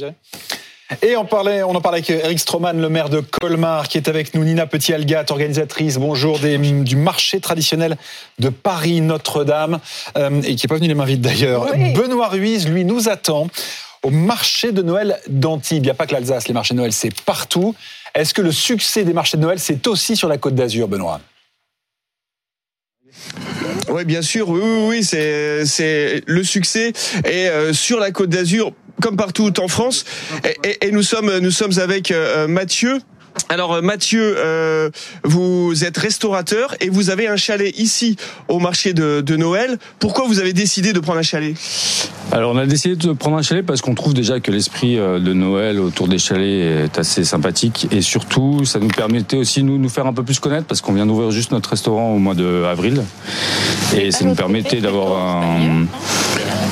dirais et on, parlait, on en parlait avec Eric Stroman, le maire de Colmar, qui est avec nous. Nina Petit-Algat, organisatrice, bonjour, du marché traditionnel de Paris Notre-Dame, euh, et qui n'est pas venu les mains vides d'ailleurs. Benoît Ruiz, lui, nous attend au marché de Noël d'Antibes. Il n'y a pas que l'Alsace, les marchés de Noël, c'est partout. Est-ce que le succès des marchés de Noël, c'est aussi sur la côte d'Azur, Benoît? Oui, bien sûr. Oui, oui, oui c'est c'est le succès et euh, sur la Côte d'Azur comme partout en France. Et, nous sommes nous sommes avec euh, Mathieu. Alors euh, Mathieu, euh, vous êtes restaurateur et vous avez un chalet ici au marché de, Noël. Pourquoi vous avez décidé de prendre un chalet? Alors on a décidé de prendre un chalet parce qu'on trouve déjà que l'esprit de Noël autour des chalets est assez sympathique. Et surtout ça nous permettait aussi nous nous faire un peu plus connaître parce qu'on vient d'ouvrir juste notre restaurant au mois de avril et ça nous permettait d'avoir un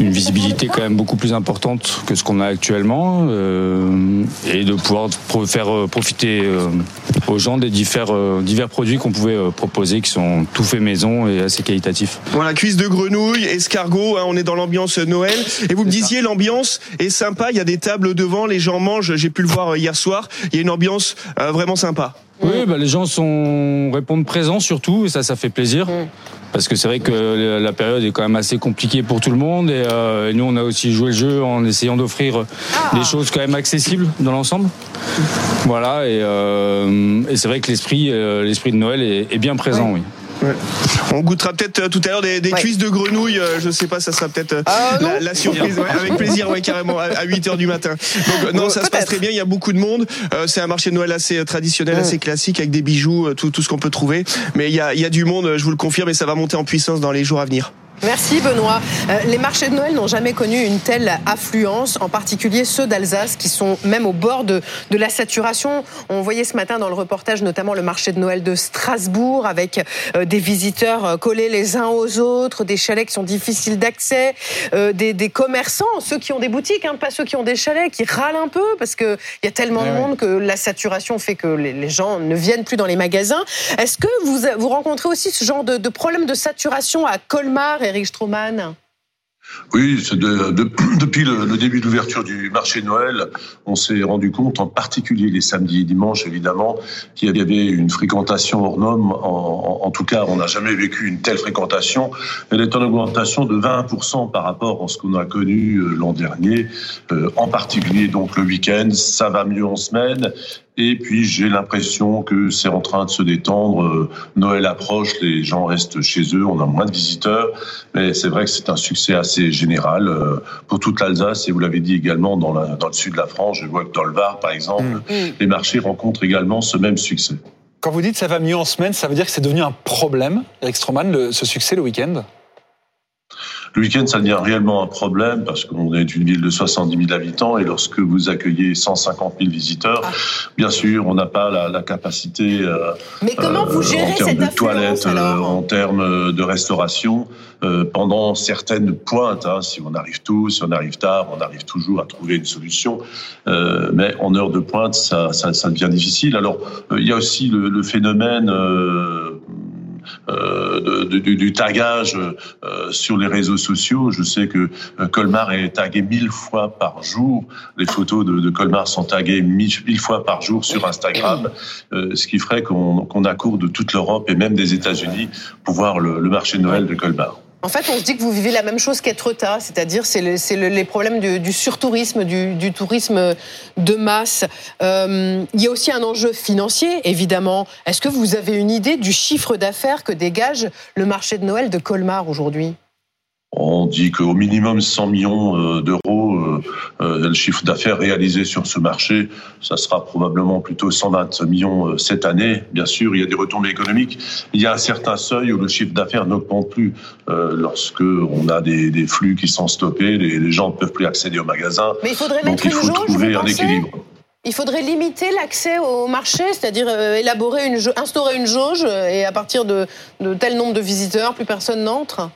une visibilité quand même beaucoup plus importante que ce qu'on a actuellement euh, et de pouvoir faire euh, profiter euh, aux gens des divers, divers produits qu'on pouvait proposer qui sont tout faits maison et assez qualitatifs. Voilà, cuisse de grenouille, escargot, hein, on est dans l'ambiance Noël. Et vous me disiez, l'ambiance est sympa, il y a des tables devant, les gens mangent, j'ai pu le voir hier soir, il y a une ambiance vraiment sympa. Oui, bah, les gens sont répondent présents surtout et ça, ça fait plaisir. Mm. Parce que c'est vrai que la période est quand même assez compliquée pour tout le monde et, euh, nous on a aussi joué le jeu en essayant d'offrir ah. des choses quand même accessibles dans l'ensemble. Voilà et, euh, et c'est vrai que l'esprit euh, l'esprit de Noël est, est bien présent, oui. On goûtera peut-être euh, tout à l'heure des, cuisses de grenouille. Euh, je sais pas, ça sera peut-être euh, ah, la, surprise. avec plaisir, ouais, carrément, à 8 h du matin. Donc, non, ça se passe très bien. Il y a beaucoup de monde. c'est un marché de Noël assez traditionnel, assez classique, avec des bijoux, tout, tout ce qu'on peut trouver. Mais il y a, il y a du monde, je vous le confirme, et ça va monter en puissance dans les jours à venir. Merci Benoît. Euh, les marchés de Noël n'ont jamais connu une telle affluence, en particulier ceux d'Alsace qui sont même au bord de, de, la saturation. On voyait ce matin dans le reportage notamment le marché de Noël de Strasbourg avec euh, des visiteurs euh, collés les uns aux autres, des chalets qui sont difficiles d'accès, des, des, commerçants, ceux qui ont des boutiques, hein, pas ceux qui ont des chalets, qui râlent un peu parce qu'il y a tellement de monde que la saturation fait que les, gens ne viennent plus dans les magasins. Est-ce que vous, vous rencontrez aussi ce genre de, de problème de saturation à Colmar Eric Stroman oui, depuis le, début d'ouverture du marché Noël, on s'est rendu compte, en particulier les samedis et dimanches évidemment, qu'il y avait une fréquentation hors norme. En, tout cas, on n'a jamais vécu une telle fréquentation. Elle est en augmentation de 20% par rapport à ce qu'on a connu euh, l'an dernier, euh, en particulier donc le week-end. Ça va mieux en semaine. Et puis j'ai l'impression que c'est en train de se détendre. Euh, Noël approche, les gens restent chez eux, on a moins de visiteurs, mais c'est vrai que c'est un succès assez général euh, pour toute l'Alsace et vous l'avez dit également dans, dans, le sud de la France. Je vois que dans le Var, par exemple, mm. Mm. les marchés rencontrent également ce même succès. Quand vous dites ça va mieux en semaine, ça veut dire que c'est devenu un problème, Eric Stroman, ce succès le week-end? Le week-end, ça devient réellement un problème parce qu'on est une ville de 70 000 habitants et lorsque vous accueillez 150 000 visiteurs, ah. bien sûr, on n'a pas la, capacité. Euh, Mais comment vous euh, gérez en termes de toilettes, euh, en termes de restauration, pendant certaines pointes. Hein, si on arrive tôt, si on arrive tard, on arrive toujours à trouver une solution. mais en heure de pointe, ça, ça, ça devient difficile. Alors, il y a aussi le, le phénomène euh, du, tagage euh, sur les réseaux sociaux. Je sais que euh, Colmar est tagué mille fois par jour. Les photos de, Colmar sont taguées mille, fois par jour sur Instagram, ce qui ferait qu'on accourt de toute l'Europe et même des États-Unis pour voir le marché de Noël de Colmar. En fait, on se dit que vous vivez la même chose qu'Etretat, c'est-à-dire c'est les problèmes du, surtourisme, du, tourisme de masse. Euh, il y a aussi un enjeu financier, évidemment. Est-ce que vous avez une idée du chiffre d'affaires que dégage le marché de Noël de Colmar aujourd'hui? On dit qu'au minimum 100 millions euh, d'euros, euh, euh, le chiffre d'affaires réalisé sur ce marché, ça sera probablement plutôt 120 millions cette année. Bien sûr, il y a des retombées économiques. Il y a un certain seuil où le chiffre d'affaires n'augmente plus. lorsque on a des, flux qui sont stoppés, les, gens ne peuvent plus accéder au magasin. Mais il faudrait mettre il faut trouver un équilibre. Il faudrait limiter l'accès au marché, c'est-à-dire élaborer une, instaurer une jauge et à partir de tel nombre de visiteurs, plus personne n'entre?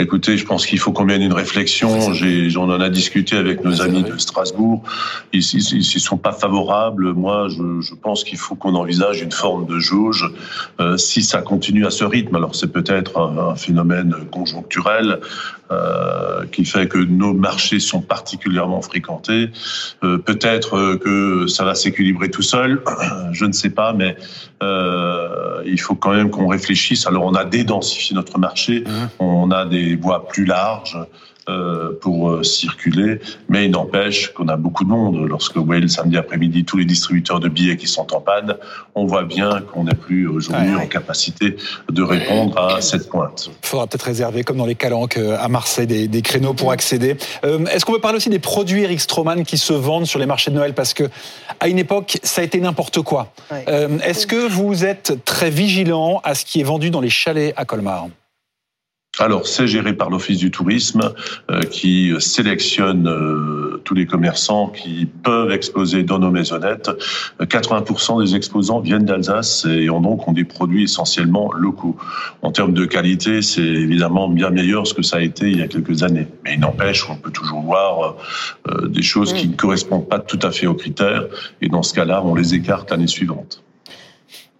Écoutez, je pense qu'il faut qu'on mène une réflexion. J'ai, on en a discuté avec nos amis de Strasbourg. Ils ne sont pas favorables. Moi, je, je pense qu'il faut qu'on envisage une forme de jauge. Euh, si ça continue à ce rythme, alors c'est peut-être un, un, phénomène conjoncturel euh, qui fait que nos marchés sont particulièrement fréquentés. Euh, peut-être que ça va s'équilibrer tout seul. Je ne sais pas, mais il faut quand même qu'on réfléchisse. Alors, on a dédensifié notre marché. Mmh. On a des voies plus larges euh, pour euh, circuler, mais il n'empêche qu'on a beaucoup de monde. Lorsque vous voyez le samedi après-midi tous les distributeurs de billets qui sont en panne, on voit bien qu'on n'est plus aujourd'hui en capacité de répondre à cette pointe. Il faudra peut-être réserver, comme dans les calanques euh, à Marseille, des, des créneaux pour accéder. Euh, Est-ce qu'on peut parler aussi des produits Eric Stroman qui se vendent sur les marchés de Noël? Parce que à une époque, ça a été n'importe quoi. Ouais. Euh, Est-ce que vous êtes très vigilant à ce qui est vendu dans les chalets à Colmar? Alors, c'est géré par l'Office du tourisme euh, qui sélectionne euh, tous les commerçants qui peuvent exposer dans nos maisonnettes. 80% des exposants viennent d'Alsace et ont donc ont des produits essentiellement locaux. En termes de qualité, c'est évidemment bien meilleur ce que ça a été il y a quelques années. Mais il n'empêche qu'on peut toujours voir euh, des choses qui ne correspondent pas tout à fait aux critères et dans ce cas-là, on les écarte l'année suivante.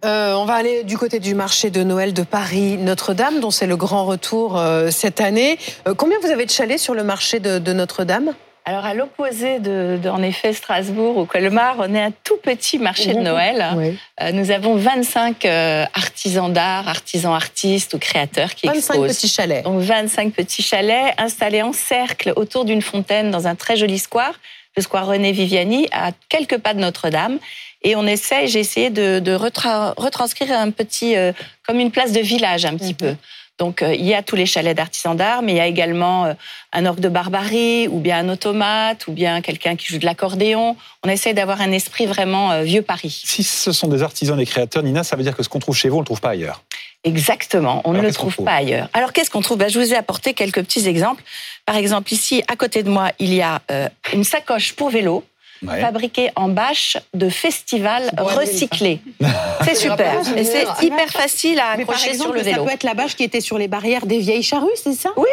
Euh, on va aller du côté du marché de Noël de Paris Notre-Dame, dont c'est le grand retour euh, cette année. Euh, combien vous avez de chalets sur le marché de, de Notre-Dame? Alors à l'opposé de, de, en effet, Strasbourg ou Colmar, on est un tout petit marché de Noël. Oui. Nous avons 25 euh, artisans d'art, artisans artistes ou créateurs qui 25 exposent. petits chalets. Donc 25 petits chalets installés en cercle autour d'une fontaine dans un très joli square, le square René Viviani, à quelques pas de Notre-Dame. Et on essaie, j'ai essayé de, de retra retranscrire un petit, euh, comme une place de village un petit mmh. peu. Donc euh, il y a tous les chalets d'artisans d'art, mais il y a également euh, un orgue de barbarie, ou bien un automate, ou bien quelqu'un qui joue de l'accordéon. On essaie d'avoir un esprit vraiment euh, vieux Paris. Si ce sont des artisans, des créateurs, Nina, ça veut dire que ce qu'on trouve chez vous, on ne le trouve pas ailleurs. Exactement, on Alors, ne le trouve pas ailleurs. Alors qu'est-ce qu'on trouve? Ben, Je vous ai apporté quelques petits exemples. Par exemple, ici, à côté de moi, il y a euh, une sacoche pour vélo ouais. fabriquée en bâche de festival recyclé. C'est super. Et c'est hyper facile à accrocher exemple, sur le vélo. Ça peut être la bâche qui était sur les barrières des vieilles charrues, c'est ça? Oui.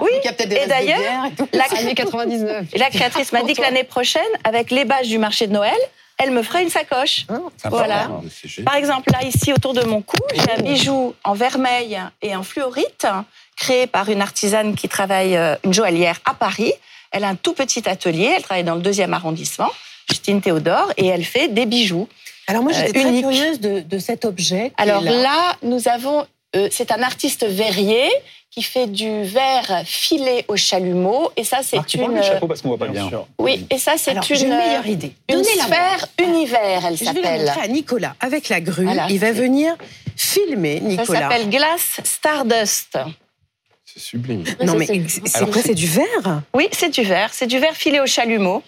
oui. Et, et d'ailleurs, la, 99. la créatrice m'a dit que l'année prochaine, avec les bâches du marché de Noël, elle me ferait une sacoche. Ah, voilà. Par exemple, là, ici, autour de mon cou, j'ai un bijou en vermeil et en fluorite, créé par une artisane qui travaille, euh, une joaillière à Paris. Elle a un tout petit atelier, elle travaille dans le deuxième arrondissement, Justine Théodore, et elle fait des bijoux. Alors moi, j'étais euh, très curieuse de, de, cet objet. Alors là. là, nous avons, euh, c'est un artiste verrier qui fait du verre filé au chalumeau, et ça, c'est une. Le chapeau parce qu'on voit pas bien. bien. Oui, et ça, c'est une. Une meilleure idée. Une Donnez sphère univers, elle Je s'appelle. vais la à Nicolas avec la grue. Voilà, il va venir filmer Nicolas. Ça s'appelle Glace Stardust. C'est sublime. Non, mais c'est quoi C'est du verre? Oui, c'est du verre. C'est du verre filé au chalumeau.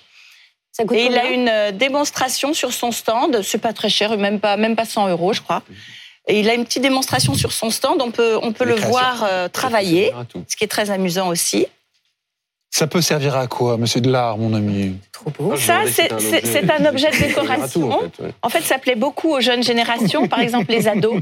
Ça coûte Et il a une euh, démonstration sur son stand. C'est pas très cher, même pas, même pas 100 euros, je crois. Et il a une petite démonstration sur son stand. On peut, on peut le voir euh, travailler, ce qui est très amusant aussi. Ça peut servir à quoi, monsieur de l'art, mon ami Trop beau. Ça, c'est un, un objet de décoration. en, fait, ouais. en fait, ça plaît beaucoup aux jeunes générations, par exemple les ados,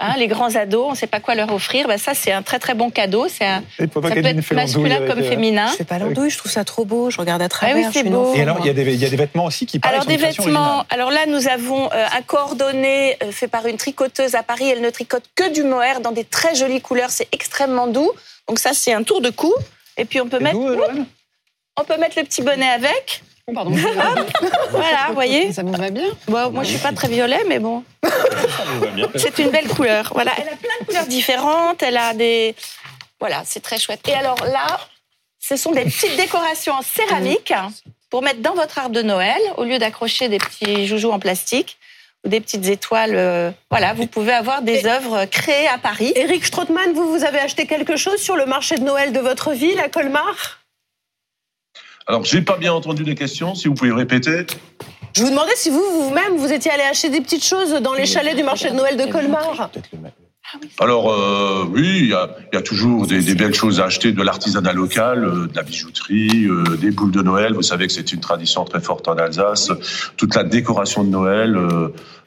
hein, les grands ados. On ne sait pas quoi leur offrir. Ben, ça, c'est un très très bon cadeau. C'est un, ça peut être masculin comme féminin. Je fais pas l'andouille. Je trouve ça trop beau. Je regarde à travers. Ah oui, c'est beau. Et alors, il y, a des, il y a des vêtements aussi qui parlent Alors des vêtements. Alors là, nous avons euh, un coordonné euh, fait par une tricoteuse à Paris. Elle ne tricote que du mohair dans des très jolies couleurs. C'est extrêmement doux. Donc ça, c'est un tour de cou. Et puis on peut mettre. On peut mettre le petit bonnet avec. Oh, pardon. voilà, vous voyez. Ça me va bien? Bon, moi, je suis pas très violet, mais bon. C'est une belle couleur. Voilà, elle a plein de couleurs différentes. Elle a des. Voilà, c'est très chouette. Et alors là, ce sont des petites décorations en céramique pour mettre dans votre arbre de Noël, au lieu d'accrocher des petits joujoux en plastique des petites étoiles. Euh, voilà, vous pouvez avoir des œuvres créées à Paris. Eric Strottmann, vous, vous avez acheté quelque chose sur le marché de Noël de votre ville, à Colmar? Alors, j'ai pas bien entendu les questions, si vous pouvez répéter. Je vous demandais si vous, vous-même, vous étiez allé acheter des petites choses dans les chalets du marché de Noël de Colmar. Alors euh, oui, il y a, il y a toujours des, des belles choses à acheter, de l'artisanat local, euh, de la bijouterie, euh, des boules de Noël. Vous savez que c'est une tradition très forte en Alsace. Toute la décoration de Noël.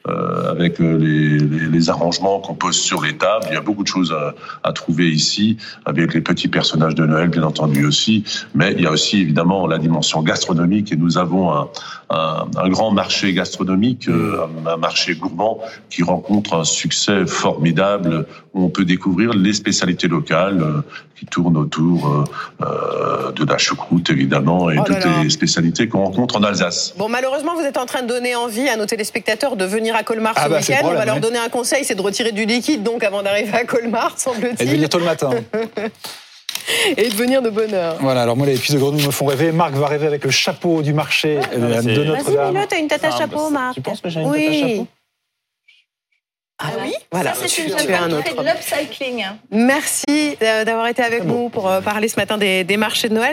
euh, avec les, les, les arrangements qu'on pose sur les tables. Il y a beaucoup de choses à, à trouver ici, avec les petits personnages de Noël, bien entendu aussi. Mais il y a aussi évidemment la dimension gastronomique et nous avons un, un, un grand marché gastronomique, euh, un marché gourmand qui rencontre un succès formidable où on peut découvrir les spécialités locales euh, qui tournent autour euh, euh, de la choucroute évidemment et Oh là toutes là. les spécialités qu'on rencontre en Alsace. Bon, malheureusement, vous êtes en train de donner envie à nos téléspectateurs de venir à Colmar Ah ce bah, week-end. On va leur donner un conseil, c'est de retirer du liquide donc avant d'arriver à Colmar, Et de semble-t-il, venir tôt le matin. et de venir de bonne heure. Voilà, alors moi les cuisses de grenouille me font rêver. Marc va rêver avec le chapeau du marché c'est- de Vas-y, Notre-Dame. Milo, t'as une tête à Ah, chapeau, Marc. tu penses que j'ai une oui. tête à chapeau? Ah oui Voilà, Ça, c'est tu, une tu jeune es un qui fait de l'upcycling. Merci euh, d'avoir été avec nous pour euh, parler ce matin des, des marchés de Noël.